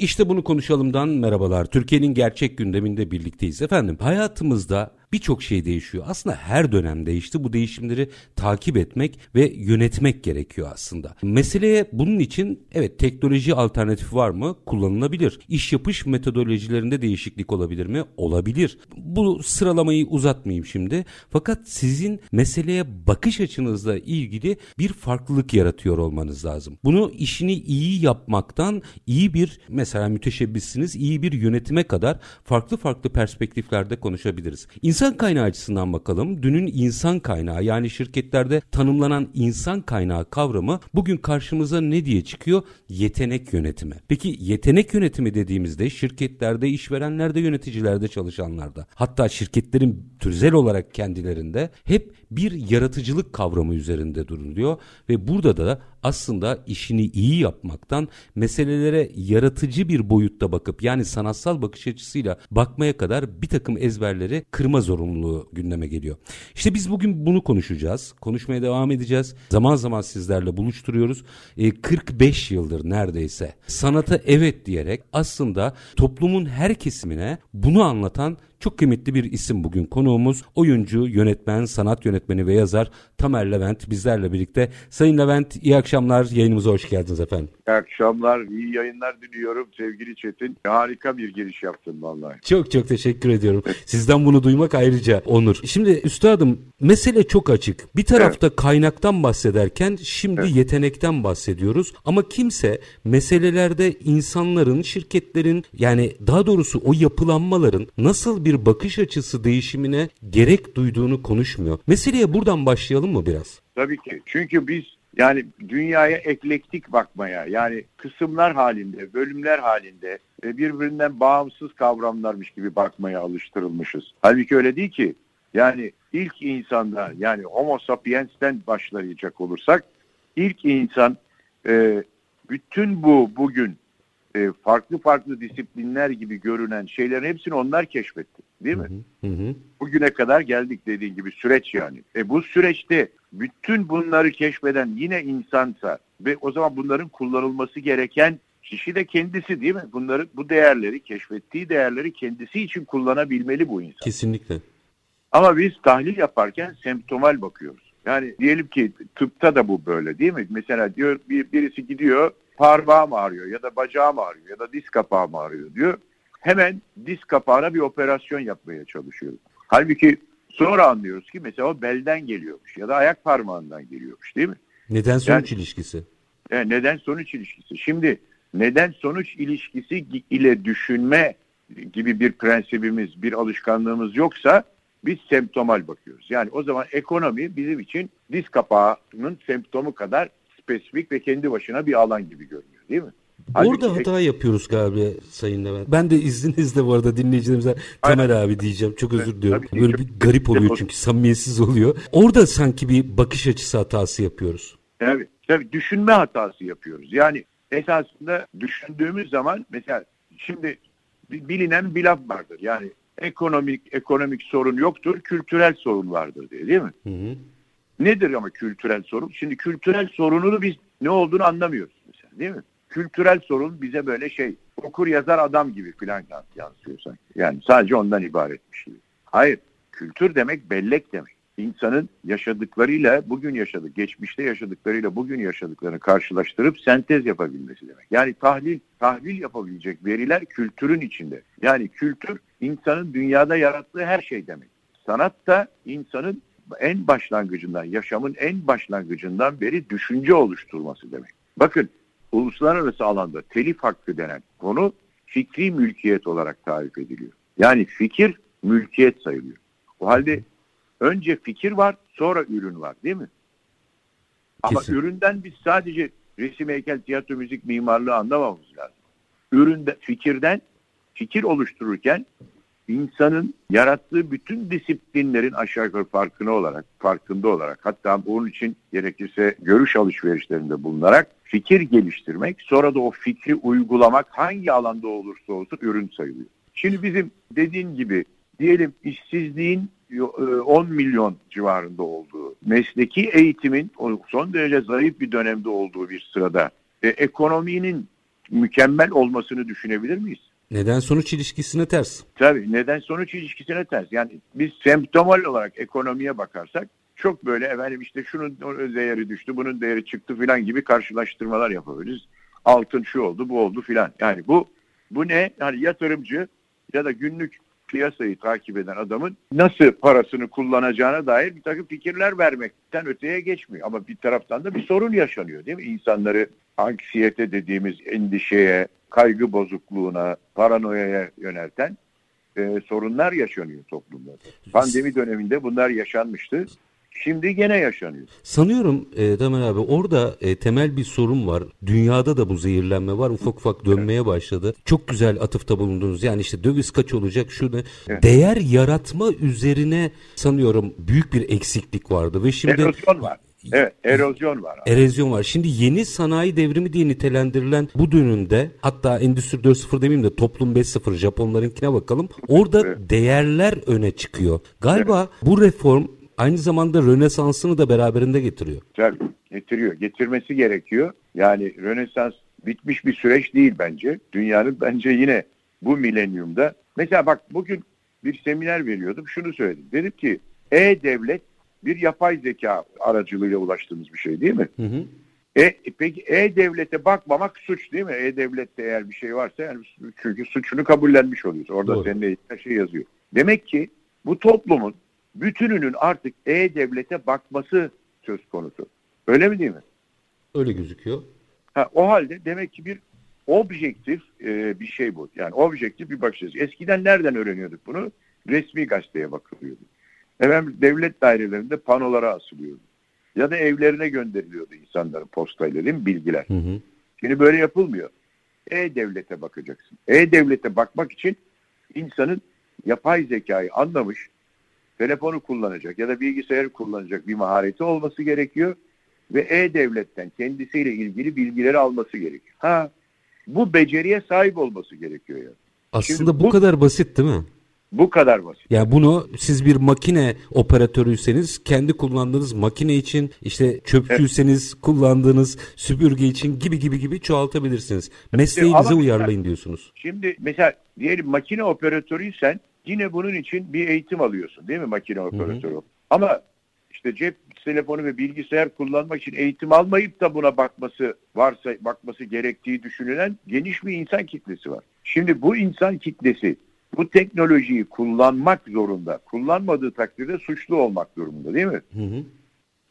İşte bunu konuşalımdan merhabalar. Türkiye'nin gerçek gündeminde birlikteyiz efendim. Hayatımızda birçok şey değişiyor. Aslında her dönem değişti. Bu değişimleri takip etmek ve yönetmek gerekiyor aslında. Meseleye bunun için evet teknoloji alternatifi var mı? Kullanılabilir. İş yapış metodolojilerinde değişiklik olabilir mi? Olabilir. Bu sıralamayı uzatmayayım şimdi. Fakat sizin meseleye bakış açınızla ilgili bir farklılık yaratıyor olmanız lazım. Bunu işini iyi yapmaktan iyi bir mesela müteşebbissiniz iyi bir yönetime kadar farklı farklı perspektiflerde konuşabiliriz. İnsan İnsan kaynağı açısından bakalım. Dünün insan kaynağı yani şirketlerde tanımlanan insan kaynağı kavramı bugün karşımıza ne diye çıkıyor? Yetenek yönetimi. Peki yetenek yönetimi dediğimizde şirketlerde, işverenlerde, yöneticilerde, çalışanlarda hatta şirketlerin tüzel olarak kendilerinde hep bir yaratıcılık kavramı üzerinde duruluyor ve burada da aslında işini iyi yapmaktan meselelere yaratıcı bir boyutta bakıp yani sanatsal bakış açısıyla bakmaya kadar bir takım ezberleri kırma zorunluluğu gündeme geliyor. İşte biz bugün bunu konuşacağız. Konuşmaya devam edeceğiz. Zaman zaman sizlerle buluşturuyoruz. E, 45 yıldır neredeyse sanata evet diyerek aslında toplumun her kesimine bunu anlatan çok kıymetli bir isim bugün konuğumuz. Oyuncu, yönetmen, sanat yönetmeni ve yazar Tamer Levent bizlerle birlikte. Sayın Levent iyi akşamlar. Yayınımıza hoş geldiniz efendim. İyi akşamlar, iyi yayınlar diliyorum sevgili Çetin. Harika bir giriş yaptın vallahi. Çok çok teşekkür ediyorum. Sizden bunu duymak ayrıca onur. Şimdi üstadım mesele çok açık. Bir tarafta evet. kaynaktan bahsederken şimdi evet. yetenekten bahsediyoruz. Ama kimse meselelerde insanların, şirketlerin yani daha doğrusu o yapılanmaların nasıl bir bir bakış açısı değişimine gerek duyduğunu konuşmuyor. Meseleye buradan başlayalım mı biraz? Tabii ki. Çünkü biz yani dünyaya eklektik bakmaya yani kısımlar halinde, bölümler halinde ve birbirinden bağımsız kavramlarmış gibi bakmaya alıştırılmışız. Halbuki öyle değil ki. Yani ilk insanda yani Homo sapiens'ten başlayacak olursak ilk insan e, bütün bu bugün e, farklı farklı disiplinler gibi görünen şeylerin hepsini onlar keşfetti. Değil mi? Hı hı. Bugüne kadar geldik dediğin gibi süreç yani. E bu süreçte bütün bunları keşfeden yine insansa ve o zaman bunların kullanılması gereken kişi de kendisi değil mi? Bunları bu değerleri keşfettiği değerleri kendisi için kullanabilmeli bu insan. Kesinlikle. Ama biz tahlil yaparken semptomal bakıyoruz. Yani diyelim ki tıpta da bu böyle değil mi? Mesela diyor bir, birisi gidiyor parmağım ağrıyor ya da bacağım ağrıyor ya da diz kapağım ağrıyor diyor. Hemen diz kapağına bir operasyon yapmaya çalışıyor. Halbuki sonra anlıyoruz ki mesela o belden geliyormuş ya da ayak parmağından geliyormuş değil mi? Neden sonuç yani, ilişkisi? Yani neden sonuç ilişkisi. Şimdi neden sonuç ilişkisi ile düşünme gibi bir prensibimiz, bir alışkanlığımız yoksa biz semptomal bakıyoruz. Yani o zaman ekonomi bizim için diz kapağının semptomu kadar spesifik ve kendi başına bir alan gibi görünüyor değil mi? Halbuki Orada hata yapıyoruz galiba Sayın Levent. Ben de izninizle bu arada dinleyicilerimize Tamer abi diyeceğim. Çok özür diliyorum. Tabii, Böyle bir garip oluyor çünkü samimiyetsiz oluyor. Orada sanki bir bakış açısı hatası yapıyoruz. Evet. Tabii düşünme hatası yapıyoruz. Yani esasında düşündüğümüz zaman mesela şimdi bilinen bir laf vardır. Yani ekonomik ekonomik sorun yoktur, kültürel sorun vardır diye değil mi? Hı hı. Nedir ama kültürel sorun? Şimdi kültürel sorununu biz ne olduğunu anlamıyoruz mesela değil mi? Kültürel sorun bize böyle şey okur yazar adam gibi filan yansıyor sanki. Yani sadece ondan ibaretmiş gibi. Hayır. Kültür demek bellek demek. İnsanın yaşadıklarıyla bugün yaşadık, geçmişte yaşadıklarıyla bugün yaşadıklarını karşılaştırıp sentez yapabilmesi demek. Yani tahlil, tahlil yapabilecek veriler kültürün içinde. Yani kültür insanın dünyada yarattığı her şey demek. Sanat da insanın en başlangıcından, yaşamın en başlangıcından beri düşünce oluşturması demek. Bakın uluslararası alanda telif hakkı denen konu fikri mülkiyet olarak tarif ediliyor. Yani fikir mülkiyet sayılıyor. O halde önce fikir var, sonra ürün var değil mi? Ama Kesin. üründen biz sadece resim, heykel, tiyatro, müzik, mimarlığı anlamamız lazım. Üründe, fikirden fikir oluştururken insanın yarattığı bütün disiplinlerin aşağı yukarı farkına olarak, farkında olarak hatta bunun için gerekirse görüş alışverişlerinde bulunarak fikir geliştirmek, sonra da o fikri uygulamak hangi alanda olursa olsun ürün sayılıyor. Şimdi bizim dediğin gibi diyelim işsizliğin 10 e, milyon civarında olduğu, mesleki eğitimin son derece zayıf bir dönemde olduğu bir sırada e, ekonominin mükemmel olmasını düşünebilir miyiz? Neden sonuç ilişkisine ters. Tabii neden sonuç ilişkisine ters. Yani biz semptomal olarak ekonomiye bakarsak çok böyle efendim işte şunun değeri düştü, bunun değeri çıktı filan gibi karşılaştırmalar yapabiliriz. Altın şu oldu, bu oldu filan. Yani bu bu ne? Yani yatırımcı ya da günlük piyasayı takip eden adamın nasıl parasını kullanacağına dair bir takım fikirler vermekten öteye geçmiyor. Ama bir taraftan da bir sorun yaşanıyor değil mi? İnsanları anksiyete dediğimiz endişeye, kaygı bozukluğuna, paranoyaya yönelten e, sorunlar yaşanıyor toplumda. Pandemi döneminde bunlar yaşanmıştı. Şimdi gene yaşanıyor. Sanıyorum e, Temel abi orada e, temel bir sorun var. Dünyada da bu zehirlenme var. Ufak ufak dönmeye evet. başladı. Çok güzel atıfta bulundunuz. Yani işte döviz kaç olacak şu ne? Evet. Değer yaratma üzerine sanıyorum büyük bir eksiklik vardı ve şimdi erozyon var. Evet, erozyon var. Abi. Erozyon var. Şimdi yeni sanayi devrimi diye nitelendirilen bu dönemde hatta Endüstri 4.0 demeyeyim de Toplum 5.0 Japonlarınkine bakalım. Orada evet. değerler öne çıkıyor. Galiba evet. bu reform aynı zamanda Rönesans'ını da beraberinde getiriyor. Tabii getiriyor. Getirmesi gerekiyor. Yani Rönesans bitmiş bir süreç değil bence. Dünyanın bence yine bu milenyumda. Mesela bak bugün bir seminer veriyordum. Şunu söyledim. Dedim ki e-devlet bir yapay zeka aracılığıyla ulaştığımız bir şey değil mi? Hı hı. E, peki E-Devlet'e bakmamak suç değil mi? E-Devlet'te eğer bir şey varsa yani çünkü suçunu kabullenmiş oluyoruz. Orada Doğru. senin her şey yazıyor. Demek ki bu toplumun bütününün artık E-Devlet'e bakması söz konusu. Öyle mi değil mi? Öyle gözüküyor. Ha, o halde demek ki bir objektif e, bir şey bu. Yani objektif bir bakış açısı. Eskiden nereden öğreniyorduk bunu? Resmi gazeteye bakılıyordu. Efendim devlet dairelerinde panolara asılıyordu. Ya da evlerine gönderiliyordu insanların postayla değil mi bilgiler. Hı hı. Şimdi böyle yapılmıyor. E-Devlet'e bakacaksın. E-Devlet'e bakmak için insanın yapay zekayı anlamış, telefonu kullanacak ya da bilgisayarı kullanacak bir mahareti olması gerekiyor ve E-Devlet'ten kendisiyle ilgili bilgileri alması gerekiyor. Ha bu beceriye sahip olması gerekiyor yani. Aslında bu, bu kadar basit değil mi? Bu kadar basit. Yani bunu siz bir makine operatörüyseniz kendi kullandığınız makine için işte çöpçüyseniz evet. kullandığınız süpürge için gibi gibi gibi çoğaltabilirsiniz. Mesleğinize Ama uyarlayın diyorsunuz. Şimdi mesela diyelim makine operatörüysen yine bunun için bir eğitim alıyorsun değil mi makine operatörü? Hı hı. Ama işte cep telefonu ve bilgisayar kullanmak için eğitim almayıp da buna bakması varsa bakması gerektiği düşünülen geniş bir insan kitlesi var. Şimdi bu insan kitlesi bu teknolojiyi kullanmak zorunda. Kullanmadığı takdirde suçlu olmak durumunda değil mi? Hı hı.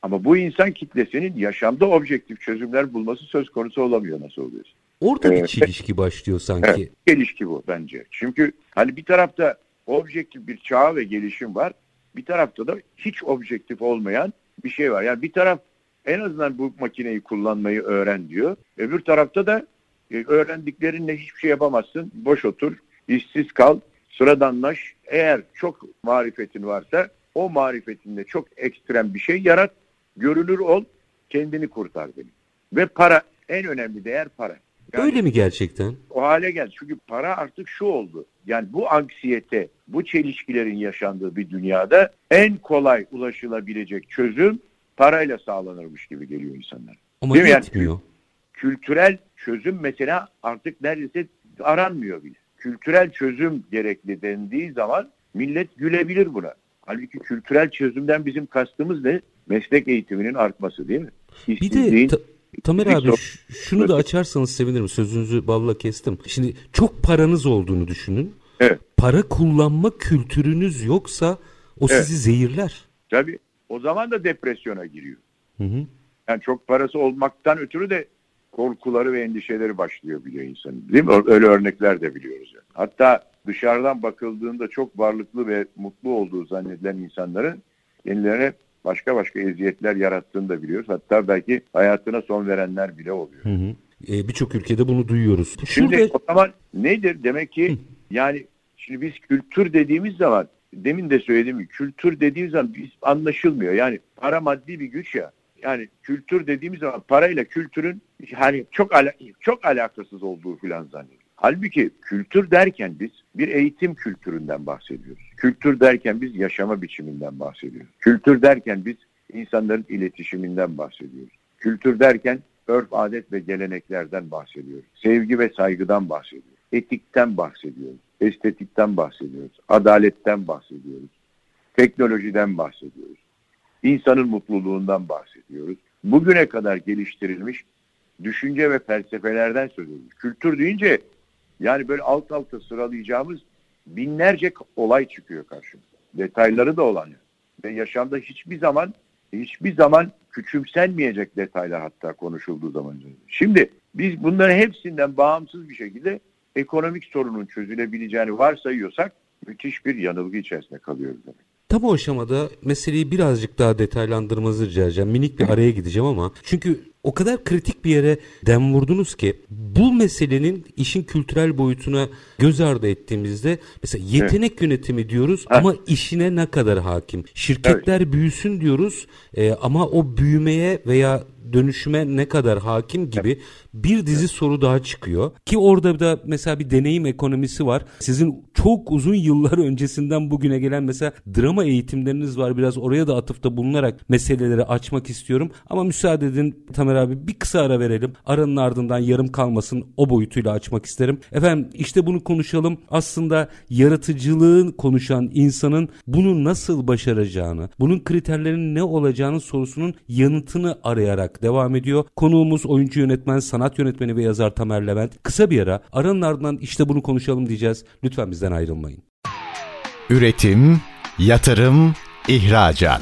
Ama bu insan kitlesinin yaşamda objektif çözümler bulması söz konusu olamıyor nasıl oluyor? Orada bir ee, çelişki başlıyor sanki. Evet, çelişki bu bence. Çünkü hani bir tarafta objektif bir çağ ve gelişim var. Bir tarafta da hiç objektif olmayan bir şey var. Yani bir taraf en azından bu makineyi kullanmayı öğren diyor. Öbür tarafta da e, öğrendiklerinle hiçbir şey yapamazsın. Boş otur, işsiz kal, sıradanlaş. Eğer çok marifetin varsa o marifetinde çok ekstrem bir şey yarat, görünür ol, kendini kurtar beni. Ve para, en önemli değer para. Yani, Öyle mi gerçekten? O hale geldi. Çünkü para artık şu oldu. Yani bu anksiyete, bu çelişkilerin yaşandığı bir dünyada en kolay ulaşılabilecek çözüm parayla sağlanırmış gibi geliyor insanlar. Ama Değil yetmiyor. Yani, kültürel çözüm mesela artık neredeyse aranmıyor bile kültürel çözüm gerekli dendiği zaman millet gülebilir buna. Halbuki kültürel çözümden bizim kastımız ne? Meslek eğitiminin artması değil mi? Bir de ta, Tamer abi şunu da açarsanız sevinirim. Sözünüzü balla kestim. Şimdi çok paranız olduğunu düşünün. Evet. Para kullanma kültürünüz yoksa o evet. sizi zehirler. Tabii. O zaman da depresyona giriyor. Hı hı. Yani çok parası olmaktan ötürü de korkuları ve endişeleri başlıyor biliyor insanın. Değil mi? Öyle örnekler de biliyoruz. Yani. Hatta dışarıdan bakıldığında çok varlıklı ve mutlu olduğu zannedilen insanların kendilerine başka başka eziyetler yarattığını da biliyoruz. Hatta belki hayatına son verenler bile oluyor. Hı hı. E, Birçok ülkede bunu duyuyoruz. Şimdi Şurada... o zaman nedir? Demek ki hı. yani Şimdi biz kültür dediğimiz zaman demin de söylediğim gibi kültür dediğimiz zaman biz anlaşılmıyor. Yani para maddi bir güç ya. Yani kültür dediğimiz zaman parayla kültürün hani çok ala çok alakasız olduğu filan zannediyoruz. Halbuki kültür derken biz bir eğitim kültüründen bahsediyoruz. Kültür derken biz yaşama biçiminden bahsediyoruz. Kültür derken biz insanların iletişiminden bahsediyoruz. Kültür derken örf, adet ve geleneklerden bahsediyoruz. Sevgi ve saygıdan bahsediyoruz. Etikten bahsediyoruz. Estetikten bahsediyoruz. Adaletten bahsediyoruz. Teknolojiden bahsediyoruz. İnsanın mutluluğundan bahsediyoruz. Bugüne kadar geliştirilmiş düşünce ve felsefelerden söz ediyoruz. Kültür deyince yani böyle alt alta sıralayacağımız binlerce olay çıkıyor karşımıza. Detayları da olan. Ve yaşamda hiçbir zaman hiçbir zaman küçümsenmeyecek detaylar hatta konuşulduğu zaman. Şimdi biz bunların hepsinden bağımsız bir şekilde ekonomik sorunun çözülebileceğini varsayıyorsak müthiş bir yanılgı içerisinde kalıyoruz demek. Tam o aşamada meseleyi birazcık daha detaylandırmanızı rica edeceğim. Minik bir araya gideceğim ama çünkü o kadar kritik bir yere dem vurdunuz ki bu meselenin işin kültürel boyutuna göz ardı ettiğimizde mesela yetenek evet. yönetimi diyoruz ha. ama işine ne kadar hakim? Şirketler evet. büyüsün diyoruz e, ama o büyümeye veya dönüşüme ne kadar hakim gibi bir dizi soru daha çıkıyor. Ki orada da mesela bir deneyim ekonomisi var. Sizin çok uzun yıllar öncesinden bugüne gelen mesela drama eğitimleriniz var. Biraz oraya da atıfta bulunarak meseleleri açmak istiyorum. Ama müsaade edin Tamer abi bir kısa ara verelim. Aranın ardından yarım kalmasın o boyutuyla açmak isterim. Efendim işte bunu konuşalım. Aslında yaratıcılığın konuşan insanın bunu nasıl başaracağını, bunun kriterlerinin ne olacağını sorusunun yanıtını arayarak devam ediyor. Konuğumuz oyuncu yönetmen, sanat yönetmeni ve yazar Tamer Levent. Kısa bir ara aranın ardından işte bunu konuşalım diyeceğiz. Lütfen bizden ayrılmayın. Üretim, yatırım, ihracat.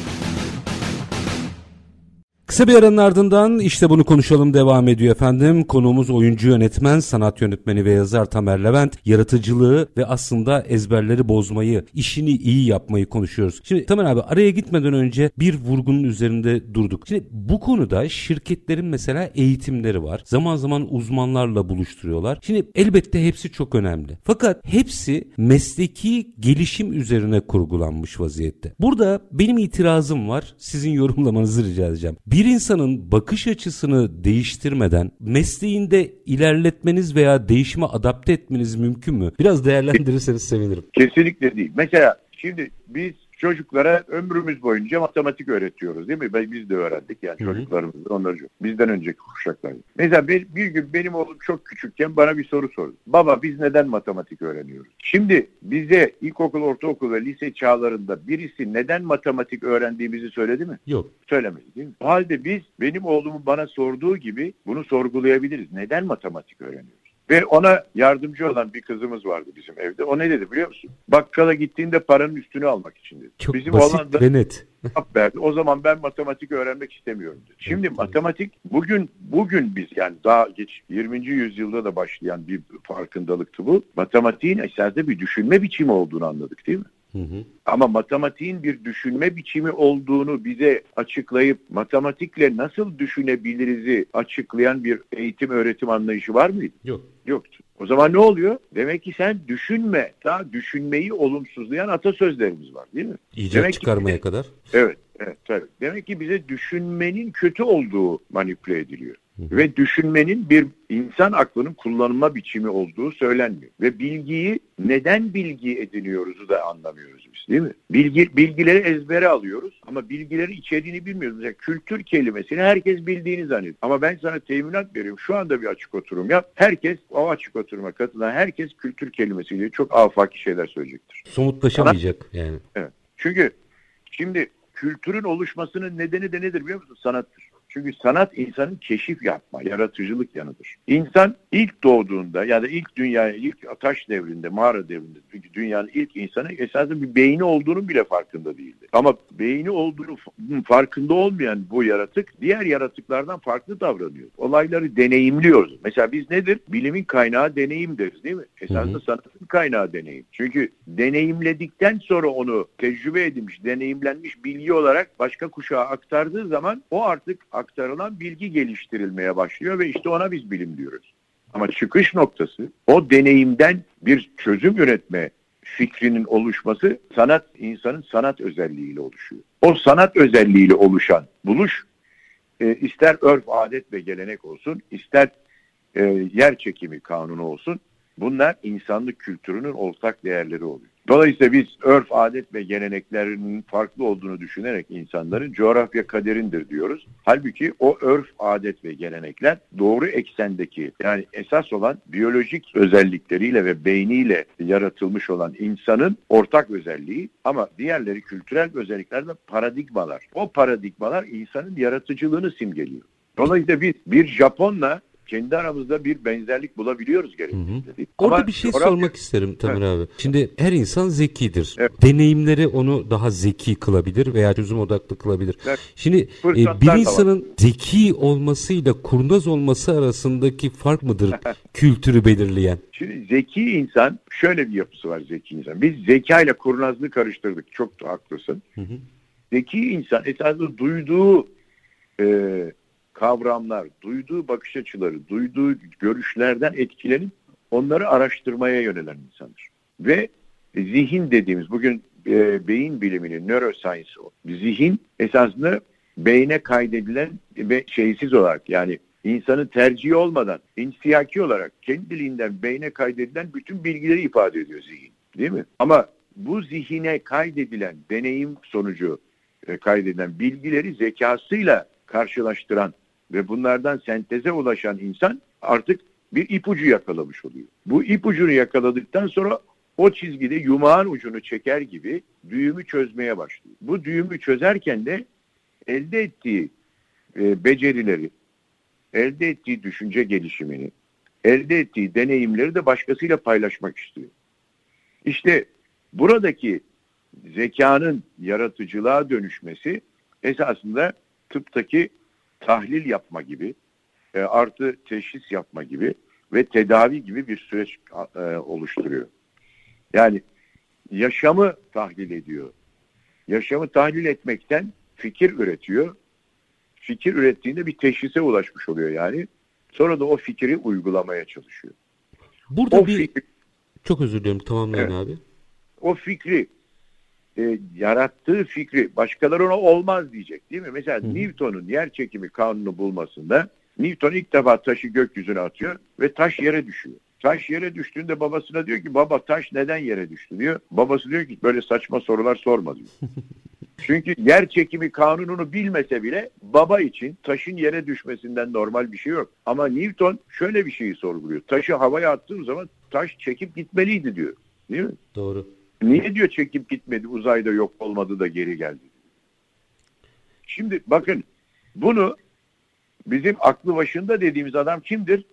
Kısa bir aranın ardından işte bunu konuşalım devam ediyor efendim. Konuğumuz oyuncu yönetmen, sanat yönetmeni ve yazar Tamer Levent. Yaratıcılığı ve aslında ezberleri bozmayı, işini iyi yapmayı konuşuyoruz. Şimdi Tamer abi araya gitmeden önce bir vurgunun üzerinde durduk. Şimdi bu konuda şirketlerin mesela eğitimleri var. Zaman zaman uzmanlarla buluşturuyorlar. Şimdi elbette hepsi çok önemli. Fakat hepsi mesleki gelişim üzerine kurgulanmış vaziyette. Burada benim itirazım var. Sizin yorumlamanızı rica edeceğim. Bir bir insanın bakış açısını değiştirmeden mesleğinde ilerletmeniz veya değişime adapte etmeniz mümkün mü? Biraz değerlendirirseniz sevinirim. Kesinlikle değil. Mesela şimdi biz çocuklara ömrümüz boyunca matematik öğretiyoruz değil mi? Biz de öğrendik yani çocuklarımız onları bizden önceki kuşaklar. Mesela bir, bir gün benim oğlum çok küçükken bana bir soru sordu. Baba biz neden matematik öğreniyoruz? Şimdi bize ilkokul, ortaokul ve lise çağlarında birisi neden matematik öğrendiğimizi söyledi mi? Yok. Söylemedi değil mi? O halde biz benim oğlumun bana sorduğu gibi bunu sorgulayabiliriz. Neden matematik öğreniyoruz? Ve ona yardımcı olan bir kızımız vardı bizim evde. O ne dedi biliyor musun? Bakkala gittiğinde paranın üstünü almak için dedi. Çok bizim basit olan da ve net. verdi. O zaman ben matematik öğrenmek istemiyorum dedi. Şimdi evet, matematik bugün bugün biz yani daha geç 20. yüzyılda da başlayan bir farkındalıktı bu. Matematiğin esasında bir düşünme biçimi olduğunu anladık değil mi? Hı hı. Ama matematiğin bir düşünme biçimi olduğunu bize açıklayıp matematikle nasıl düşünebiliriz'i açıklayan bir eğitim öğretim anlayışı var mıydı? Yok. Yoktu. O zaman ne oluyor? Demek ki sen düşünme. Daha düşünmeyi olumsuzlayan atasözlerimiz var değil mi? İcat Demek çıkarmaya ki, kadar. Evet. Evet tabii. Demek ki bize düşünmenin kötü olduğu manipüle ediliyor. Ve düşünmenin bir insan aklının kullanılma biçimi olduğu söylenmiyor. Ve bilgiyi neden bilgi ediniyoruzu da anlamıyoruz biz değil mi? Bilgi, bilgileri ezbere alıyoruz ama bilgilerin içeriğini bilmiyoruz. Mesela kültür kelimesini herkes bildiğini zannediyor. Ama ben sana teminat veriyorum. Şu anda bir açık oturum yap. Herkes o açık oturuma katılan herkes kültür kelimesiyle çok afaki şeyler söyleyecektir. Somutlaşamayacak Sanat, yani. Evet. Çünkü şimdi kültürün oluşmasının nedeni de nedir biliyor musun? Sanattır. Çünkü sanat insanın keşif yapma, yaratıcılık yanıdır. İnsan ilk doğduğunda ya da ilk dünyaya, ilk taş devrinde, mağara devrinde çünkü dünyanın ilk insanı esasında bir beyni olduğunu bile farkında değildi. Ama beyni olduğunu farkında olmayan bu yaratık diğer yaratıklardan farklı davranıyor. Olayları deneyimliyoruz. Mesela biz nedir? Bilimin kaynağı deneyim deriz değil mi? Esasında sanatın kaynağı deneyim. Çünkü deneyimledikten sonra onu tecrübe edilmiş, deneyimlenmiş bilgi olarak başka kuşağa aktardığı zaman o artık aktarılan bilgi geliştirilmeye başlıyor ve işte ona biz bilim diyoruz. Ama çıkış noktası o deneyimden bir çözüm üretme fikrinin oluşması sanat insanın sanat özelliğiyle oluşuyor. O sanat özelliğiyle oluşan buluş e, ister örf, adet ve gelenek olsun, ister e, yer çekimi kanunu olsun bunlar insanlık kültürünün ortak değerleri oluyor. Dolayısıyla biz örf, adet ve geleneklerinin farklı olduğunu düşünerek insanların coğrafya kaderindir diyoruz. Halbuki o örf, adet ve gelenekler doğru eksendeki yani esas olan biyolojik özellikleriyle ve beyniyle yaratılmış olan insanın ortak özelliği ama diğerleri kültürel özellikler de paradigmalar. O paradigmalar insanın yaratıcılığını simgeliyor. Dolayısıyla biz bir Japonla kendi aramızda bir benzerlik bulabiliyoruz gerektiğinde. Orada bir şey coğrafya... sormak isterim Tamer evet. abi. Şimdi her insan zekidir. Evet. Deneyimleri onu daha zeki kılabilir veya çözüm odaklı kılabilir. Evet. Şimdi e, bir insanın zeki olmasıyla kurnaz olması arasındaki fark mıdır kültürü belirleyen? Şimdi zeki insan şöyle bir yapısı var zeki insan. Biz zeka ile kurnazlığı karıştırdık. Çok da haklısın. Hı hı. Zeki insan esasında duyduğu e, kavramlar, duyduğu bakış açıları, duyduğu görüşlerden etkilenip onları araştırmaya yönelen insandır. Ve zihin dediğimiz bugün e, beyin biliminin neuroscience zihin esasında beyne kaydedilen ve şeysiz olarak yani insanın tercihi olmadan insiyaki olarak kendiliğinden beyne kaydedilen bütün bilgileri ifade ediyor zihin. Değil mi? Ama bu zihine kaydedilen deneyim sonucu e, kaydedilen bilgileri zekasıyla karşılaştıran ve bunlardan senteze ulaşan insan artık bir ipucu yakalamış oluyor. Bu ipucunu yakaladıktan sonra o çizgide yumağın ucunu çeker gibi düğümü çözmeye başlıyor. Bu düğümü çözerken de elde ettiği e, becerileri, elde ettiği düşünce gelişimini, elde ettiği deneyimleri de başkasıyla paylaşmak istiyor. İşte buradaki zekanın yaratıcılığa dönüşmesi esasında tıptaki tahlil yapma gibi, e, artı teşhis yapma gibi ve tedavi gibi bir süreç e, oluşturuyor. Yani yaşamı tahlil ediyor. Yaşamı tahlil etmekten fikir üretiyor. Fikir ürettiğinde bir teşhise ulaşmış oluyor yani. Sonra da o fikri uygulamaya çalışıyor. Burada o bir fikri, çok özür diliyorum tamamlayın evet, abi. O fikri e, yarattığı fikri başkaları ona olmaz diyecek değil mi? Mesela Hı. Newton'un yer çekimi kanunu bulmasında Newton ilk defa taşı gökyüzüne atıyor ve taş yere düşüyor. Taş yere düştüğünde babasına diyor ki baba taş neden yere düştü diyor. Babası diyor ki böyle saçma sorular sorma diyor. Çünkü yer çekimi kanununu bilmese bile baba için taşın yere düşmesinden normal bir şey yok. Ama Newton şöyle bir şeyi sorguluyor. Taşı havaya attığım zaman taş çekip gitmeliydi diyor. Değil mi? Doğru. Niye diyor çekip gitmedi uzayda yok olmadı da geri geldi. Şimdi bakın bunu bizim aklı başında dediğimiz adam kimdir?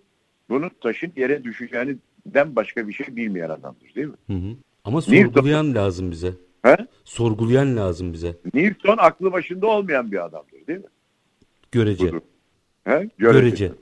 Bunun taşın yere düşeceğinden başka bir şey bilmeyen adamdır değil mi? Hı hı. Ama sorgulayan Newton, lazım bize. He? Sorgulayan lazım bize. Newton aklı başında olmayan bir adamdır değil mi? Görece. He? Görece. Görece.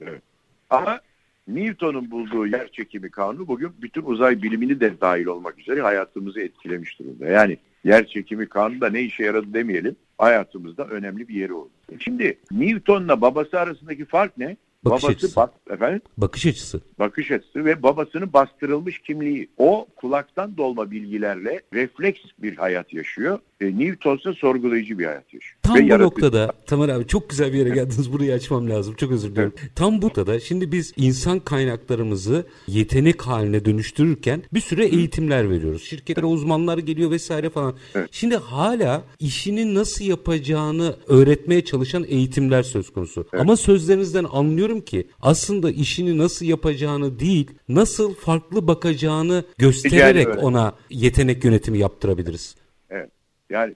Evet. Ama Newton'un bulduğu yer çekimi kanunu bugün bütün uzay bilimini de dahil olmak üzere hayatımızı etkilemiş durumda. Yani yer çekimi kanunu da ne işe yaradı demeyelim hayatımızda önemli bir yeri oldu. Şimdi Newton'la babası arasındaki fark ne? Bakış babası açısı. Bas, efendim? Bakış açısı. Bakış açısı ve babasının bastırılmış kimliği. O kulaktan dolma bilgilerle refleks bir hayat yaşıyor. E, Newton ise sorgulayıcı bir hayat yaşıyor. Tam ve bu yaratıcı. noktada Tamer abi çok güzel bir yere geldiniz. Burayı açmam lazım. Çok özür dilerim. Evet. Tam bu noktada şimdi biz insan kaynaklarımızı yetenek haline dönüştürürken bir süre eğitimler veriyoruz. Şirketlere uzmanlar geliyor vesaire falan. Evet. Şimdi hala işini nasıl yapacağını öğretmeye çalışan eğitimler söz konusu. Evet. Ama sözlerinizden anlıyorum ki aslında işini nasıl yapacağını değil, nasıl farklı bakacağını göstererek ona yetenek yönetimi yaptırabiliriz. Evet. Yani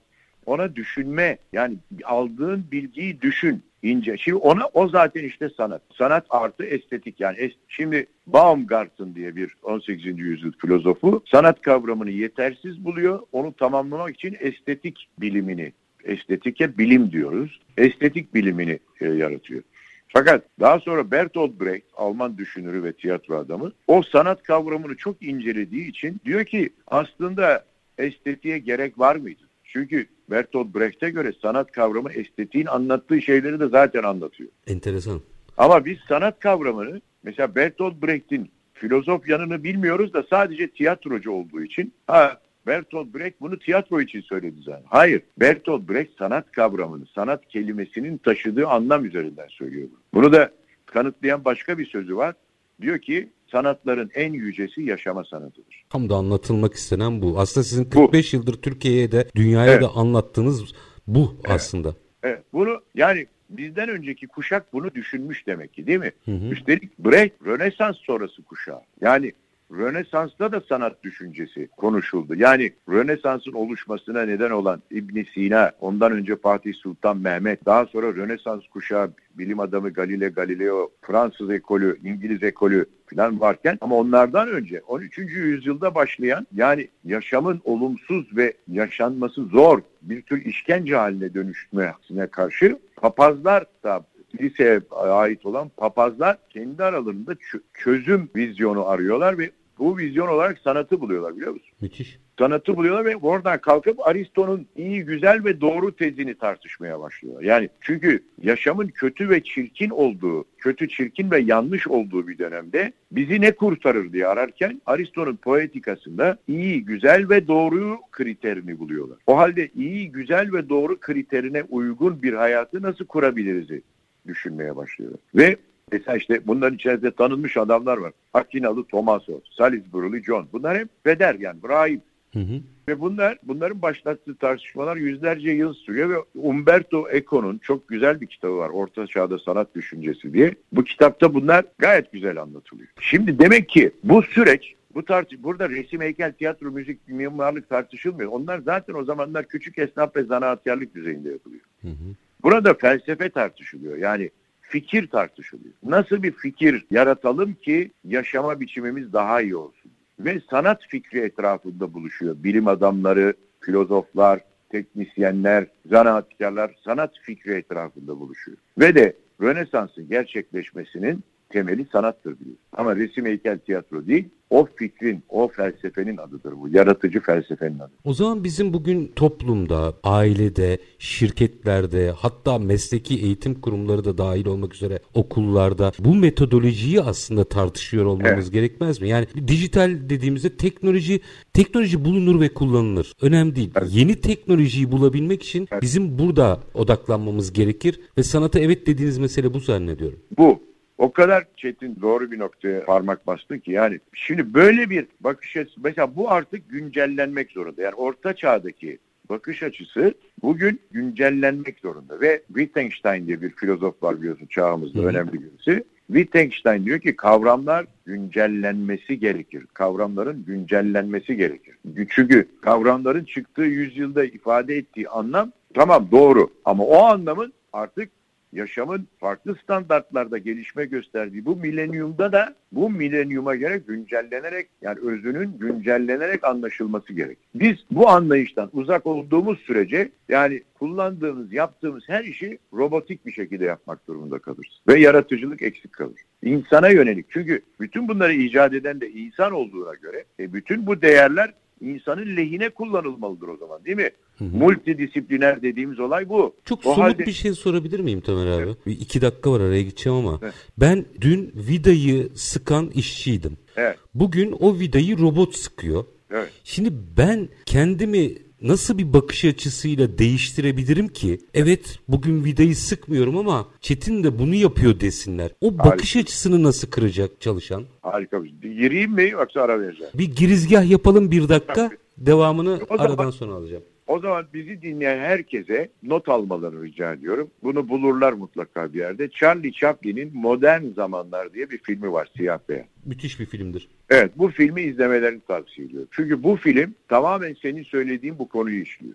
ona düşünme yani aldığın bilgiyi düşün ince. Şimdi ona o zaten işte sanat. Sanat artı estetik yani. Es, şimdi Baumgarten diye bir 18. yüzyıl filozofu sanat kavramını yetersiz buluyor. Onu tamamlamak için estetik bilimini, estetike bilim diyoruz. Estetik bilimini e, yaratıyor. Fakat daha sonra Bertolt Brecht, Alman düşünürü ve tiyatro adamı, o sanat kavramını çok incelediği için diyor ki aslında estetiğe gerek var mıydı? Çünkü Bertolt Brecht'e göre sanat kavramı estetiğin anlattığı şeyleri de zaten anlatıyor. Enteresan. Ama biz sanat kavramını mesela Bertolt Brecht'in filozof yanını bilmiyoruz da sadece tiyatrocu olduğu için ha Bertolt Brecht bunu tiyatro için söyledi zaten. Hayır. Bertolt Brecht sanat kavramını, sanat kelimesinin taşıdığı anlam üzerinden söylüyor bunu. Bunu da kanıtlayan başka bir sözü var. Diyor ki sanatların en yücesi yaşama sanatıdır. Tam da anlatılmak istenen bu. Aslında sizin 45 bu. yıldır Türkiye'ye de dünyaya evet. da anlattığınız bu evet. aslında. Evet. Bunu yani bizden önceki kuşak bunu düşünmüş demek ki değil mi? Hı hı. Üstelik Brecht Rönesans sonrası kuşağı. Yani Rönesans'ta da sanat düşüncesi konuşuldu. Yani Rönesans'ın oluşmasına neden olan İbn Sina, ondan önce Fatih Sultan Mehmet, daha sonra Rönesans kuşağı bilim adamı Galile Galileo, Fransız ekolü, İngiliz ekolü falan varken ama onlardan önce 13. yüzyılda başlayan yani yaşamın olumsuz ve yaşanması zor bir tür işkence haline dönüşmesine karşı papazlar da kiliseye ait olan papazlar kendi aralarında çözüm vizyonu arıyorlar ve bu vizyon olarak sanatı buluyorlar biliyor musun? Müthiş. Sanatı buluyorlar ve oradan kalkıp Aristo'nun iyi, güzel ve doğru tezini tartışmaya başlıyorlar. Yani çünkü yaşamın kötü ve çirkin olduğu, kötü, çirkin ve yanlış olduğu bir dönemde bizi ne kurtarır diye ararken Aristo'nun poetikasında iyi, güzel ve doğru kriterini buluyorlar. O halde iyi, güzel ve doğru kriterine uygun bir hayatı nasıl kurabiliriz düşünmeye başlıyorlar. Ve Mesela işte bunların içerisinde tanınmış adamlar var. Akinalı Tomaso, Salisbury'li John. Bunlar hep peder yani rahip. Hı hı. Ve bunlar bunların başlattığı tartışmalar yüzlerce yıl sürüyor ve Umberto Eco'nun çok güzel bir kitabı var. Orta Çağda Sanat Düşüncesi diye. Bu kitapta bunlar gayet güzel anlatılıyor. Şimdi demek ki bu süreç bu tartış burada resim, heykel, tiyatro, müzik, mimarlık tartışılmıyor. Onlar zaten o zamanlar küçük esnaf ve zanaatkarlık düzeyinde yapılıyor. Hı hı. Burada felsefe tartışılıyor. Yani fikir tartışılıyor. Nasıl bir fikir yaratalım ki yaşama biçimimiz daha iyi olsun? Ve sanat fikri etrafında buluşuyor. Bilim adamları, filozoflar, teknisyenler, zanaatkarlar sanat fikri etrafında buluşuyor. Ve de Rönesans'ın gerçekleşmesinin temeli sanattır diyor. Ama resim, heykel, tiyatro değil, o fikrin, o felsefenin adıdır bu. Yaratıcı felsefenin adı. O zaman bizim bugün toplumda, ailede, şirketlerde, hatta mesleki eğitim kurumları da dahil olmak üzere okullarda bu metodolojiyi aslında tartışıyor olmamız evet. gerekmez mi? Yani dijital dediğimizde teknoloji teknoloji bulunur ve kullanılır. Önemli değil. Evet. Yeni teknolojiyi bulabilmek için evet. bizim burada odaklanmamız gerekir ve sanata evet dediğiniz mesele bu zannediyorum. Bu o kadar Çetin doğru bir noktaya parmak bastı ki yani şimdi böyle bir bakış açısı mesela bu artık güncellenmek zorunda. Yani orta çağdaki bakış açısı bugün güncellenmek zorunda ve Wittgenstein diye bir filozof var biliyorsun çağımızda Hı. önemli birisi. Wittgenstein diyor ki kavramlar güncellenmesi gerekir. Kavramların güncellenmesi gerekir. Çünkü kavramların çıktığı yüzyılda ifade ettiği anlam tamam doğru ama o anlamın artık yaşamın farklı standartlarda gelişme gösterdiği bu milenyumda da bu milenyuma göre güncellenerek yani özünün güncellenerek anlaşılması gerek. Biz bu anlayıştan uzak olduğumuz sürece yani kullandığımız, yaptığımız her işi robotik bir şekilde yapmak durumunda kalırız. Ve yaratıcılık eksik kalır. İnsana yönelik. Çünkü bütün bunları icat eden de insan olduğuna göre e, bütün bu değerler insanın lehine kullanılmalıdır o zaman değil mi? Hı hı. Multidisipliner dediğimiz olay bu. Çok o somut halde... bir şey sorabilir miyim Tamer abi? Evet. Bir iki dakika var araya gideceğim ama. Evet. Ben dün vidayı sıkan işçiydim. Evet. Bugün o vidayı robot sıkıyor. Evet. Şimdi ben kendimi nasıl bir bakış açısıyla değiştirebilirim ki? Evet bugün vidayı sıkmıyorum ama Çetin de bunu yapıyor desinler. O bakış Harika. açısını nasıl kıracak çalışan? Harika. Gireyim mi yoksa ara vereceğim? Bir girizgah yapalım bir dakika. Devamını aradan sonra alacağım. O zaman bizi dinleyen herkese not almalarını rica ediyorum. Bunu bulurlar mutlaka bir yerde. Charlie Chaplin'in Modern Zamanlar diye bir filmi var siyah beyaz. Müthiş bir filmdir. Evet bu filmi izlemelerini tavsiye ediyorum. Çünkü bu film tamamen senin söylediğin bu konuyu işliyor.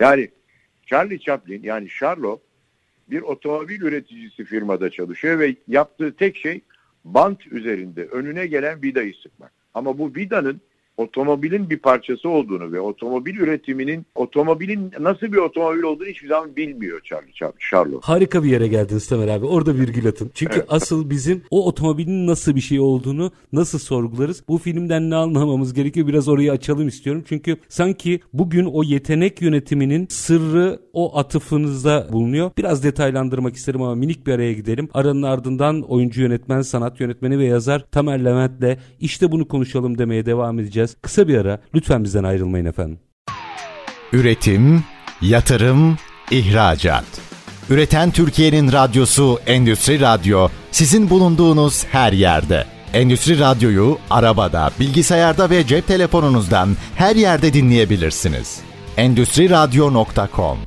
Yani Charlie Chaplin yani Charlo bir otomobil üreticisi firmada çalışıyor ve yaptığı tek şey bant üzerinde önüne gelen vidayı sıkmak. Ama bu vidanın otomobilin bir parçası olduğunu ve otomobil üretiminin otomobilin nasıl bir otomobil olduğunu hiçbir zaman bilmiyor Charlie Charlo. Harika bir yere geldiniz Tamer abi. Orada virgül atın. Çünkü evet. asıl bizim o otomobilin nasıl bir şey olduğunu nasıl sorgularız? Bu filmden ne anlamamız gerekiyor? Biraz orayı açalım istiyorum. Çünkü sanki bugün o yetenek yönetiminin sırrı o atıfınızda bulunuyor. Biraz detaylandırmak isterim ama minik bir araya gidelim. Aranın ardından oyuncu yönetmen, sanat yönetmeni ve yazar Tamer Levent'le işte bunu konuşalım demeye devam edeceğiz vereceğiz. Kısa bir ara lütfen bizden ayrılmayın efendim. Üretim, yatırım, ihracat. Üreten Türkiye'nin radyosu Endüstri Radyo sizin bulunduğunuz her yerde. Endüstri Radyo'yu arabada, bilgisayarda ve cep telefonunuzdan her yerde dinleyebilirsiniz. Endüstri Radyo.com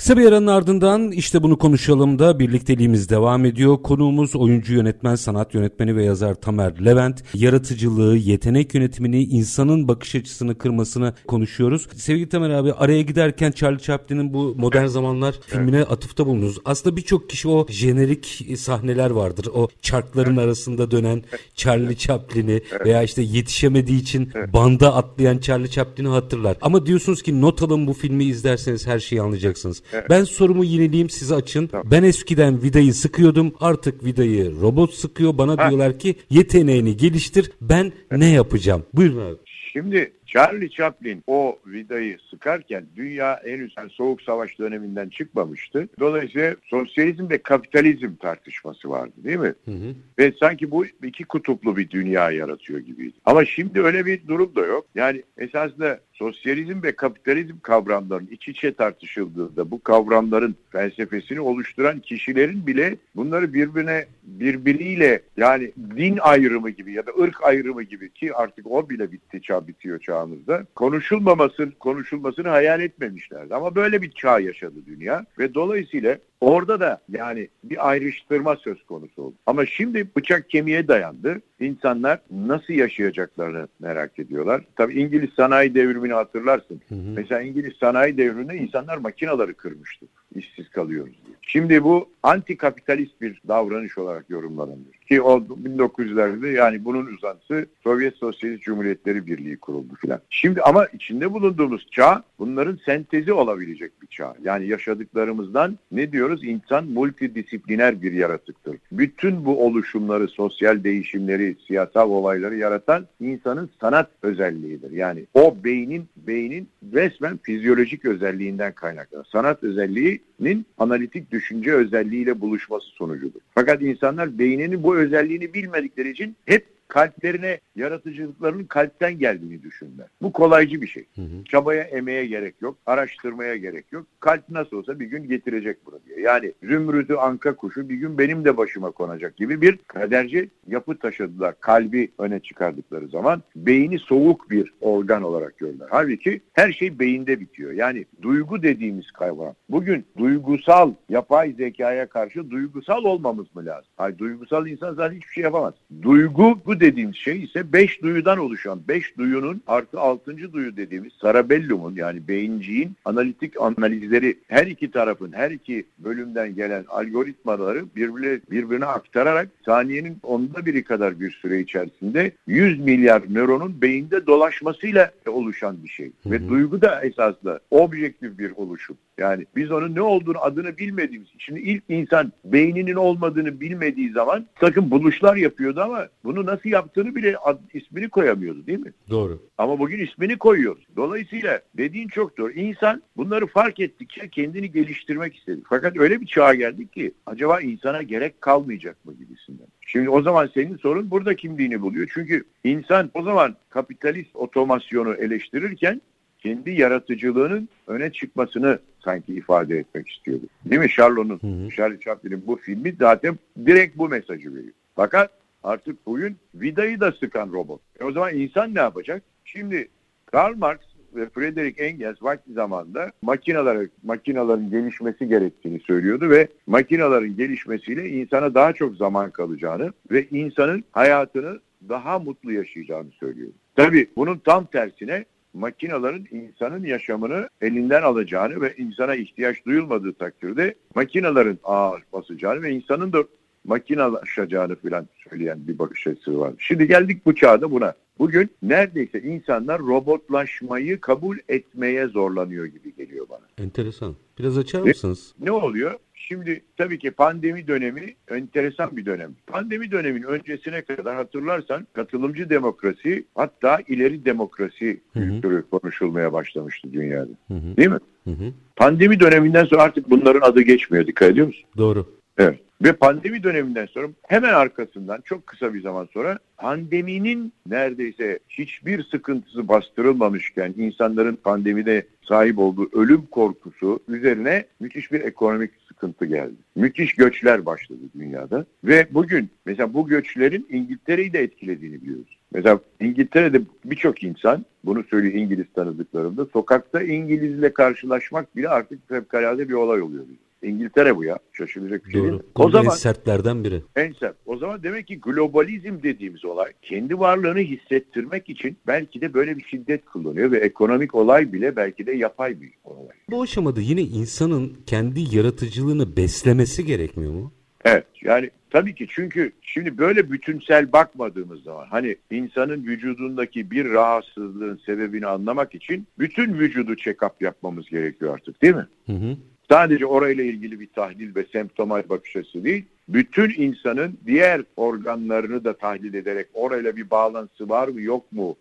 Kısa bir aranın ardından işte bunu konuşalım da birlikteliğimiz devam ediyor. Konuğumuz oyuncu, yönetmen, sanat yönetmeni ve yazar Tamer Levent. Yaratıcılığı, yetenek yönetimini, insanın bakış açısını kırmasını konuşuyoruz. Sevgili Tamer abi araya giderken Charlie Chaplin'in bu Modern Zamanlar filmine atıfta bulunuz. Aslında birçok kişi o jenerik sahneler vardır. O çarkların arasında dönen Charlie Chaplin'i veya işte yetişemediği için banda atlayan Charlie Chaplin'i hatırlar. Ama diyorsunuz ki not alın bu filmi izlerseniz her şeyi anlayacaksınız. Ben sorumu yineleyeyim size açın. Tamam. Ben eskiden vidayı sıkıyordum. Artık vidayı robot sıkıyor. Bana ha. diyorlar ki yeteneğini geliştir. Ben ne yapacağım? Buyurun abi. Şimdi Charlie Chaplin o vidayı sıkarken dünya henüz yani soğuk savaş döneminden çıkmamıştı. Dolayısıyla sosyalizm ve kapitalizm tartışması vardı değil mi? Hı hı. Ve sanki bu iki kutuplu bir dünya yaratıyor gibiydi. Ama şimdi öyle bir durum da yok. Yani esasında sosyalizm ve kapitalizm kavramlarının iç içe tartışıldığında bu kavramların felsefesini oluşturan kişilerin bile bunları birbirine birbiriyle yani din ayrımı gibi ya da ırk ayrımı gibi ki artık o bile bitti çağ bitiyor çağımızda. Konuşulmaması konuşulmasını hayal etmemişlerdi. Ama böyle bir çağ yaşadı dünya ve dolayısıyla Orada da yani bir ayrıştırma söz konusu oldu. Ama şimdi bıçak kemiğe dayandı. İnsanlar nasıl yaşayacaklarını merak ediyorlar. Tabii İngiliz sanayi devrimini hatırlarsın. Hı hı. Mesela İngiliz sanayi devriminde insanlar makinaları kırmıştı. İşsiz kalıyoruz diye. Şimdi bu anti kapitalist bir davranış olarak yorumlanabilir. Ki o 1900'lerde yani bunun uzantısı Sovyet Sosyalist Cumhuriyetleri Birliği kuruldu filan. Şimdi ama içinde bulunduğumuz çağ bunların sentezi olabilecek bir çağ. Yani yaşadıklarımızdan ne diyoruz? İnsan multidisipliner bir yaratıktır. Bütün bu oluşumları, sosyal değişimleri, siyasal olayları yaratan insanın sanat özelliğidir. Yani o beynin beynin resmen fizyolojik özelliğinden kaynaklanır. Sanat özelliğinin analitik düşünce özelliğiyle buluşması sonucudur. Fakat insanlar beyninin bu özelliğini bilmedikleri için hep kalplerine yaratıcılıklarının kalpten geldiğini düşünürler. Bu kolaycı bir şey. Hı hı. Çabaya, emeğe gerek yok. Araştırmaya gerek yok. Kalp nasıl olsa bir gün getirecek bunu diye. Yani zümrütü anka kuşu bir gün benim de başıma konacak gibi bir kaderci yapı taşıdılar. Kalbi öne çıkardıkları zaman beyni soğuk bir organ olarak gördüler. Halbuki her şey beyinde bitiyor. Yani duygu dediğimiz kavram. Bugün duygusal yapay zekaya karşı duygusal olmamız mı lazım? Hayır duygusal insan zaten hiçbir şey yapamaz. Duygu bu dediğimiz şey ise beş duyudan oluşan, beş duyunun artı altıncı duyu dediğimiz cerebellum'un yani beyinciğin analitik analizleri her iki tarafın, her iki bölümden gelen algoritmaları birbirine, birbirine aktararak saniyenin onda biri kadar bir süre içerisinde 100 milyar nöronun beyinde dolaşmasıyla oluşan bir şey. Hı hı. Ve duygu da esasında objektif bir oluşum. Yani biz onun ne olduğunu adını bilmediğimiz Şimdi ilk insan beyninin olmadığını bilmediği zaman sakın buluşlar yapıyordu ama bunu nasıl yaptığını bile ad, ismini koyamıyordu değil mi? Doğru. Ama bugün ismini koyuyoruz. Dolayısıyla dediğin çok doğru. İnsan bunları fark ettikçe kendini geliştirmek istedi. Fakat öyle bir çağa geldik ki acaba insana gerek kalmayacak mı gibisinden. Şimdi o zaman senin sorun burada kimliğini buluyor. Çünkü insan o zaman kapitalist otomasyonu eleştirirken kendi yaratıcılığının öne çıkmasını sanki ifade etmek istiyordu. Değil mi Charlot'un, Charlie Chaplin'in bu filmi zaten direkt bu mesajı veriyor. Fakat artık bugün vidayı da sıkan robot. E o zaman insan ne yapacak? Şimdi Karl Marx ve Frederick Engels vakti zamanında makinalara, makinaların gelişmesi gerektiğini söylüyordu ve makinaların gelişmesiyle insana daha çok zaman kalacağını ve insanın hayatını daha mutlu yaşayacağını söylüyordu. Tabii bunun tam tersine makinaların insanın yaşamını elinden alacağını ve insana ihtiyaç duyulmadığı takdirde makinaların ağır basacağını ve insanın da makinalaşacağını falan söyleyen bir bakış açısı var. Şimdi geldik bu çağda buna. Bugün neredeyse insanlar robotlaşmayı kabul etmeye zorlanıyor gibi geliyor bana. Enteresan. Biraz açar mısınız? Ne, ne oluyor? Şimdi tabii ki pandemi dönemi enteresan bir dönem. Pandemi dönemin öncesine kadar hatırlarsan katılımcı demokrasi hatta ileri demokrasi kültürü konuşulmaya başlamıştı dünyada. Hı hı. Değil mi? Hı hı. Pandemi döneminden sonra artık bunların adı geçmiyor. Dikkat ediyor musun? Doğru. Evet. Ve pandemi döneminden sonra hemen arkasından çok kısa bir zaman sonra pandeminin neredeyse hiçbir sıkıntısı bastırılmamışken insanların pandemide sahip olduğu ölüm korkusu üzerine müthiş bir ekonomik sıkıntı geldi. Müthiş göçler başladı dünyada ve bugün mesela bu göçlerin İngiltere'yi de etkilediğini biliyoruz. Mesela İngiltere'de birçok insan, bunu söylüyor İngiliz tanıdıklarımda, sokakta İngilizle karşılaşmak bile artık fevkalade bir olay oluyor. Bizim. İngiltere bu ya. Şaşılacak bir şey Doğru. değil. O zaman en sertlerden biri. En sert. O zaman demek ki globalizm dediğimiz olay kendi varlığını hissettirmek için belki de böyle bir şiddet kullanıyor ve ekonomik olay bile belki de yapay bir olay. Bu aşamada yine insanın kendi yaratıcılığını beslemesi gerekmiyor mu? Evet yani tabii ki çünkü şimdi böyle bütünsel bakmadığımız zaman hani insanın vücudundaki bir rahatsızlığın sebebini anlamak için bütün vücudu check-up yapmamız gerekiyor artık değil mi? Hı hı. Sadece orayla ilgili bir tahlil ve semptomal bakış açısı değil, bütün insanın diğer organlarını da tahlil ederek orayla bir bağlantısı var mı yok mu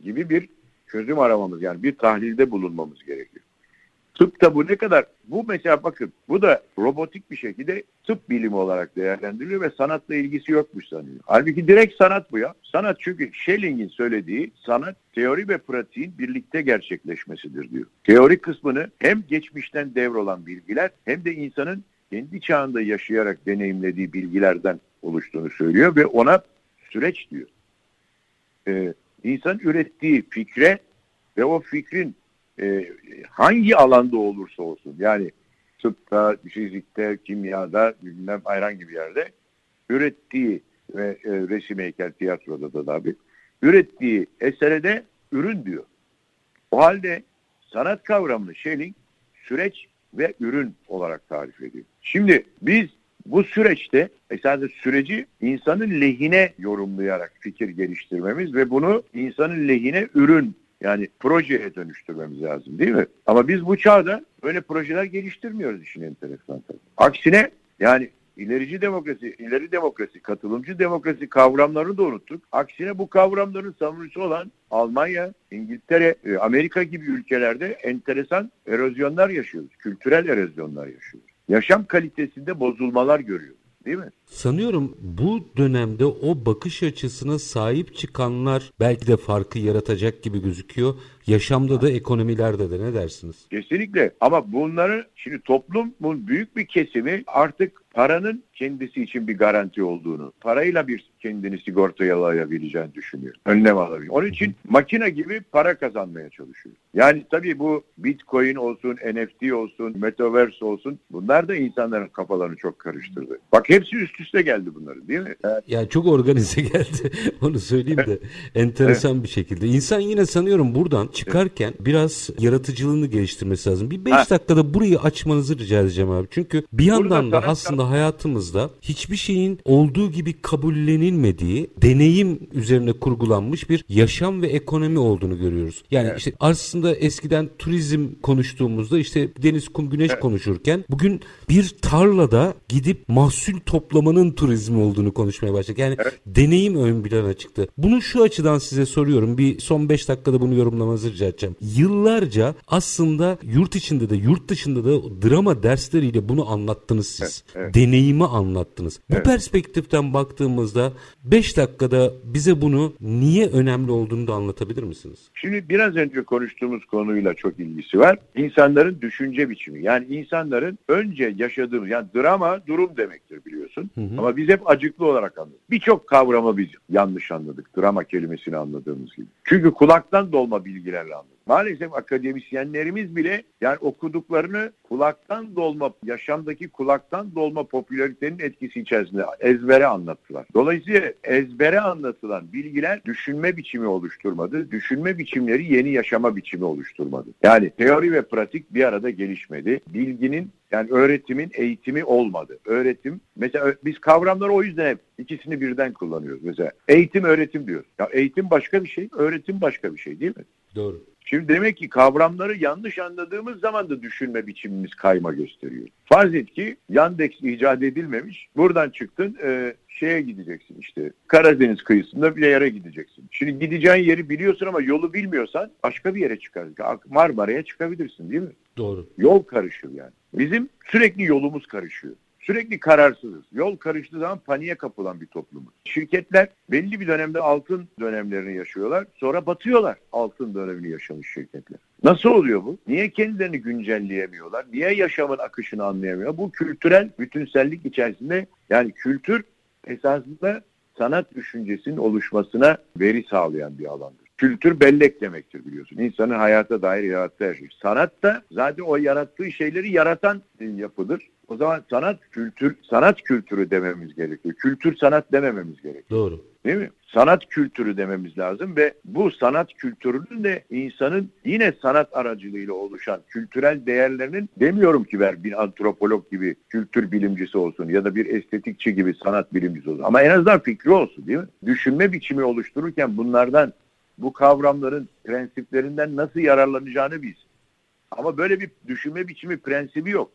gibi bir çözüm aramamız yani bir tahlilde bulunmamız gerekiyor. Tıpta bu ne kadar? Bu mesela bakın bu da robotik bir şekilde tıp bilimi olarak değerlendiriliyor ve sanatla ilgisi yokmuş sanıyor. Halbuki direkt sanat bu ya. Sanat çünkü Schelling'in söylediği sanat teori ve pratiğin birlikte gerçekleşmesidir diyor. Teori kısmını hem geçmişten devrolan bilgiler hem de insanın kendi çağında yaşayarak deneyimlediği bilgilerden oluştuğunu söylüyor ve ona süreç diyor. Ee, insan ürettiği fikre ve o fikrin e, hangi alanda olursa olsun yani tıpta, fizikte, kimyada, bilmem herhangi bir yerde ürettiği ve e, resim heykel tiyatroda da tabi ürettiği esere de ürün diyor. O halde sanat kavramını Schelling süreç ve ürün olarak tarif ediyor. Şimdi biz bu süreçte esasında süreci insanın lehine yorumlayarak fikir geliştirmemiz ve bunu insanın lehine ürün yani projeye dönüştürmemiz lazım değil mi? Ama biz bu çağda böyle projeler geliştirmiyoruz işin enteresan tabii. Aksine yani ilerici demokrasi, ileri demokrasi, katılımcı demokrasi kavramlarını da unuttuk. Aksine bu kavramların savunucusu olan Almanya, İngiltere, e, Amerika gibi ülkelerde enteresan erozyonlar yaşıyoruz. Kültürel erozyonlar yaşıyoruz. Yaşam kalitesinde bozulmalar görüyoruz değil mi? Sanıyorum bu dönemde o bakış açısına sahip çıkanlar belki de farkı yaratacak gibi gözüküyor. Yaşamda da ekonomilerde de ne dersiniz? Kesinlikle ama bunları şimdi toplumun büyük bir kesimi artık paranın kendisi için bir garanti olduğunu, parayla bir kendini sigortalayabileceğini düşünüyor. Önlem alabiliyor. Onun için makine gibi para kazanmaya çalışıyor. Yani tabii bu Bitcoin olsun, NFT olsun, Metaverse olsun bunlar da insanların kafalarını çok karıştırdı. Bak hepsi üst üste geldi bunların değil mi? Evet. Yani çok organize geldi. Onu söyleyeyim de enteresan bir şekilde. İnsan yine sanıyorum buradan çıkarken biraz yaratıcılığını geliştirmesi lazım. Bir 5 dakikada burayı açmanızı rica edeceğim abi. Çünkü bir yandan da aslında hayatımızda hiçbir şeyin olduğu gibi kabullenilmediği deneyim üzerine kurgulanmış bir yaşam ve ekonomi olduğunu görüyoruz. Yani evet. işte aslında eskiden turizm konuştuğumuzda işte deniz, kum, güneş evet. konuşurken bugün bir tarlada gidip mahsul toplamanın turizmi olduğunu konuşmaya başladık. Yani evet. deneyim ön plana çıktı. Bunu şu açıdan size soruyorum. Bir son 5 dakikada bunu yorumlamanızı rica edeceğim. Yıllarca aslında yurt içinde de yurt dışında da drama dersleriyle bunu anlattınız siz. Evet, evet. Deneyimi anlattınız. Bu evet. perspektiften baktığımızda 5 dakikada bize bunu niye önemli olduğunu da anlatabilir misiniz? Şimdi biraz önce konuştuğumuz konuyla çok ilgisi var. İnsanların düşünce biçimi. Yani insanların önce yaşadığımız yani drama durum demektir biliyorsun. Hı hı. Ama biz hep acıklı olarak anladık. Birçok kavramı biz yanlış anladık. Drama kelimesini anladığımız gibi. Çünkü kulaktan dolma bilgilerle anladık. maalesef akademisyenlerimiz bile yani okuduklarını kulaktan dolma, yaşamdaki kulaktan dolma popülaritenin etkisi içerisinde ezbere anlattılar. Dolayısıyla ezbere anlatılan bilgiler düşünme biçimi oluşturmadı. Düşünme biçimleri yeni yaşama biçimi oluşturmadı. Yani teori ve pratik bir arada gelişmedi. Bilginin yani öğretimin eğitimi olmadı. Öğretim mesela biz kavramları o yüzden hep ikisini birden kullanıyoruz. Mesela eğitim öğretim diyoruz. Ya eğitim başka bir şey, öğretim başka bir şey değil mi? Doğru. Şimdi demek ki kavramları yanlış anladığımız zaman da düşünme biçimimiz kayma gösteriyor. Farz et ki Yandex icat edilmemiş. Buradan çıktın e, şeye gideceksin işte. Karadeniz kıyısında bir yere gideceksin. Şimdi gideceğin yeri biliyorsun ama yolu bilmiyorsan başka bir yere çıkar. Marmara'ya çıkabilirsin değil mi? Doğru. Yol karışır yani. Bizim sürekli yolumuz karışıyor. Sürekli kararsızız. Yol karıştığı zaman paniğe kapılan bir toplumuz. Şirketler belli bir dönemde altın dönemlerini yaşıyorlar. Sonra batıyorlar altın dönemini yaşamış şirketler. Nasıl oluyor bu? Niye kendilerini güncelleyemiyorlar? Niye yaşamın akışını anlayamıyor? Bu kültürel bütünsellik içerisinde yani kültür esasında sanat düşüncesinin oluşmasına veri sağlayan bir alandır. Kültür bellek demektir biliyorsun. İnsanın hayata dair yarattığı her şey. Sanat da zaten o yarattığı şeyleri yaratan yapıdır. O zaman sanat kültür sanat kültürü dememiz gerekiyor. Kültür sanat demememiz gerekiyor. Doğru. Değil mi? Sanat kültürü dememiz lazım ve bu sanat kültürünün de insanın yine sanat aracılığıyla oluşan kültürel değerlerinin demiyorum ki ver bir antropolog gibi kültür bilimcisi olsun ya da bir estetikçi gibi sanat bilimcisi olsun. Ama en azından fikri olsun değil mi? Düşünme biçimi oluştururken bunlardan bu kavramların prensiplerinden nasıl yararlanacağını bilsin. Ama böyle bir düşünme biçimi prensibi yok.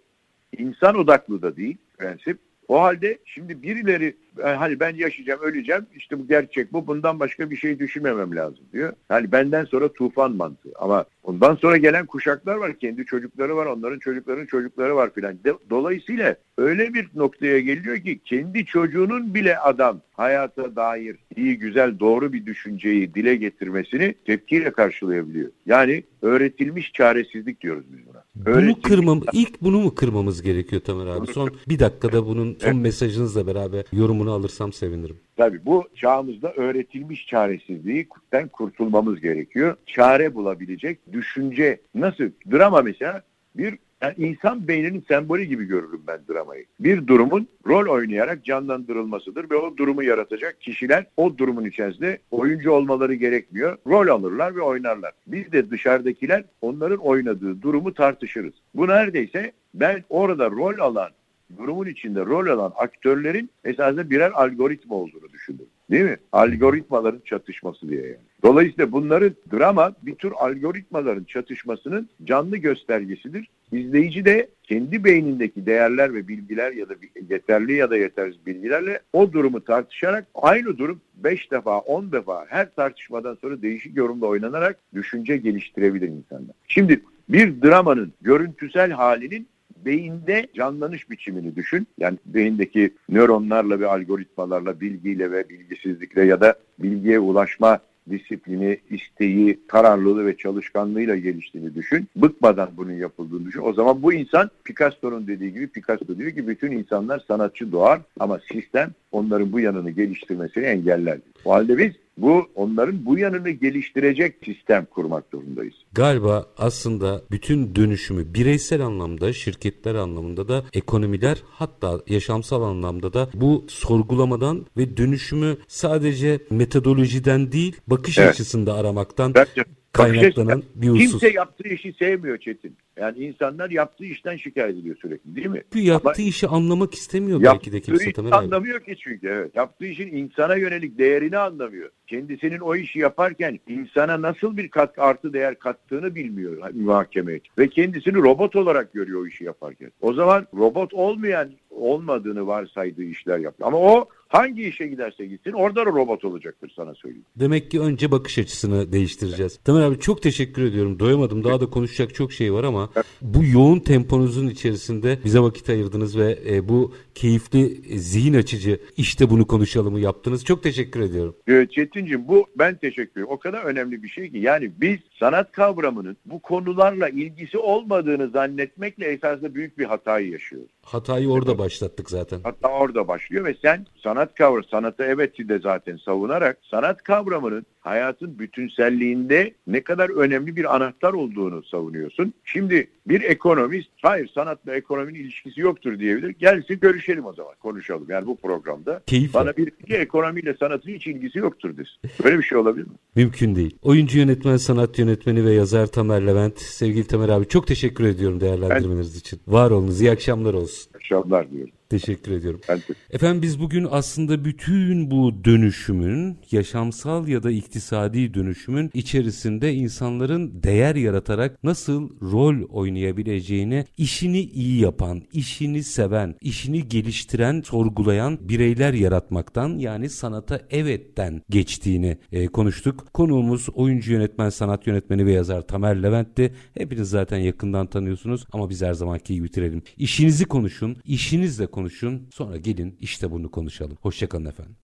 İnsan odaklı da değil prensip. O halde şimdi birileri hani ben yaşayacağım, öleceğim, işte bu gerçek bu, bundan başka bir şey düşünmemem lazım diyor. Hani benden sonra tufan mantığı. Ama ondan sonra gelen kuşaklar var, kendi çocukları var, onların çocuklarının çocukları var filan. Dolayısıyla öyle bir noktaya geliyor ki kendi çocuğunun bile adam hayata dair iyi, güzel, doğru bir düşünceyi dile getirmesini tepkiyle karşılayabiliyor. Yani öğretilmiş çaresizlik diyoruz biz buna. Bunu kırmam, ilk bunu mu kırmamız gerekiyor Tamer abi? Son bir dakikada bunun son mesajınızla beraber yorumunu alırsam sevinirim. Tabii bu çağımızda öğretilmiş çaresizliğinden kurtulmamız gerekiyor. Çare bulabilecek düşünce nasıl? Drama mesela bir yani insan beyninin sembolü gibi görürüm ben dramayı. Bir durumun rol oynayarak canlandırılmasıdır ve o durumu yaratacak kişiler o durumun içerisinde oyuncu olmaları gerekmiyor. Rol alırlar ve oynarlar. Biz de dışarıdakiler onların oynadığı durumu tartışırız. Bu neredeyse ben orada rol alan durumun içinde rol alan aktörlerin esasında birer algoritma olduğunu düşündüm. Değil mi? Algoritmaların çatışması diye yani. Dolayısıyla bunların drama bir tür algoritmaların çatışmasının canlı göstergesidir. İzleyici de kendi beynindeki değerler ve bilgiler ya da yeterli ya da yetersiz bilgilerle o durumu tartışarak aynı durum 5 defa 10 defa her tartışmadan sonra değişik yorumda oynanarak düşünce geliştirebilir insanlar. Şimdi bir dramanın görüntüsel halinin beyinde canlanış biçimini düşün. Yani beyindeki nöronlarla ve algoritmalarla, bilgiyle ve bilgisizlikle ya da bilgiye ulaşma disiplini, isteği, kararlılığı ve çalışkanlığıyla geliştiğini düşün. Bıkmadan bunun yapıldığını düşün. O zaman bu insan Picasso'nun dediği gibi Picasso diyor ki bütün insanlar sanatçı doğar ama sistem onların bu yanını geliştirmesini engeller. O halde biz bu onların bu yanını geliştirecek sistem kurmak zorundayız. Galiba aslında bütün dönüşümü bireysel anlamda, şirketler anlamında da ekonomiler hatta yaşamsal anlamda da bu sorgulamadan ve dönüşümü sadece metodolojiden değil bakış evet. açısında aramaktan Bence, kaynaklanan bir husus. Kimse yaptığı işi sevmiyor Çetin. Yani insanlar yaptığı işten şikayet ediyor sürekli değil mi? Çünkü yaptığı Ama işi anlamak istemiyor belki de kimse. Yaptığı işi anlamıyor ki çünkü evet. Yaptığı işin insana yönelik değerini anlamıyor. Kendisinin o işi yaparken insana nasıl bir kat artı değer kattığını bilmiyor muhakeme Ve kendisini robot olarak görüyor o işi yaparken. O zaman robot olmayan olmadığını varsaydığı işler yapıyor. Ama o hangi işe giderse gitsin orada da robot olacaktır sana söyleyeyim. Demek ki önce bakış açısını değiştireceğiz. Evet. Tamer abi çok teşekkür ediyorum. Doyamadım. Daha da konuşacak çok şey var ama evet. bu yoğun temponuzun içerisinde bize vakit ayırdınız ve e, bu keyifli, e, zihin açıcı işte bunu konuşalımı yaptınız. Çok teşekkür ediyorum. Çetin'cim bu ben teşekkür ederim. O kadar önemli bir şey ki yani biz sanat kavramının bu konularla ilgisi olmadığını zannetmekle esasında büyük bir hatayı yaşıyoruz. Hatayı orada başlattık zaten. Hatta orada başlıyor ve sen sanat kavramı, sanatı evet de zaten savunarak sanat kavramının hayatın bütünselliğinde ne kadar önemli bir anahtar olduğunu savunuyorsun. Şimdi bir ekonomist hayır sanatla ekonominin ilişkisi yoktur diyebilir. Gelsin görüşelim o zaman konuşalım yani bu programda. Keyifle. Bana bir ki ekonomiyle sanatın hiç ilgisi yoktur desin. Böyle bir şey olabilir mi? Mümkün değil. Oyuncu yönetmen, sanat yönetmeni ve yazar Tamer Levent. Sevgili Tamer abi çok teşekkür ediyorum değerlendirmeleriniz için. Var olunuz. İyi akşamlar olsun. Akşamlar diyorum. Teşekkür ediyorum. Ben de- Efendim biz bugün aslında bütün bu dönüşümün, yaşamsal ya da iktisadi dönüşümün içerisinde insanların değer yaratarak nasıl rol oynayabileceğini işini iyi yapan, işini seven, işini geliştiren, sorgulayan bireyler yaratmaktan yani sanata evetten geçtiğini e, konuştuk. Konuğumuz oyuncu yönetmen, sanat yönetmeni ve yazar Tamer Levent'ti. Hepiniz zaten yakından tanıyorsunuz ama biz her zamanki gibi bitirelim. İşinizi konuşun, işinizle konuşun. Sonra gelin işte bunu konuşalım. Hoşçakalın efendim.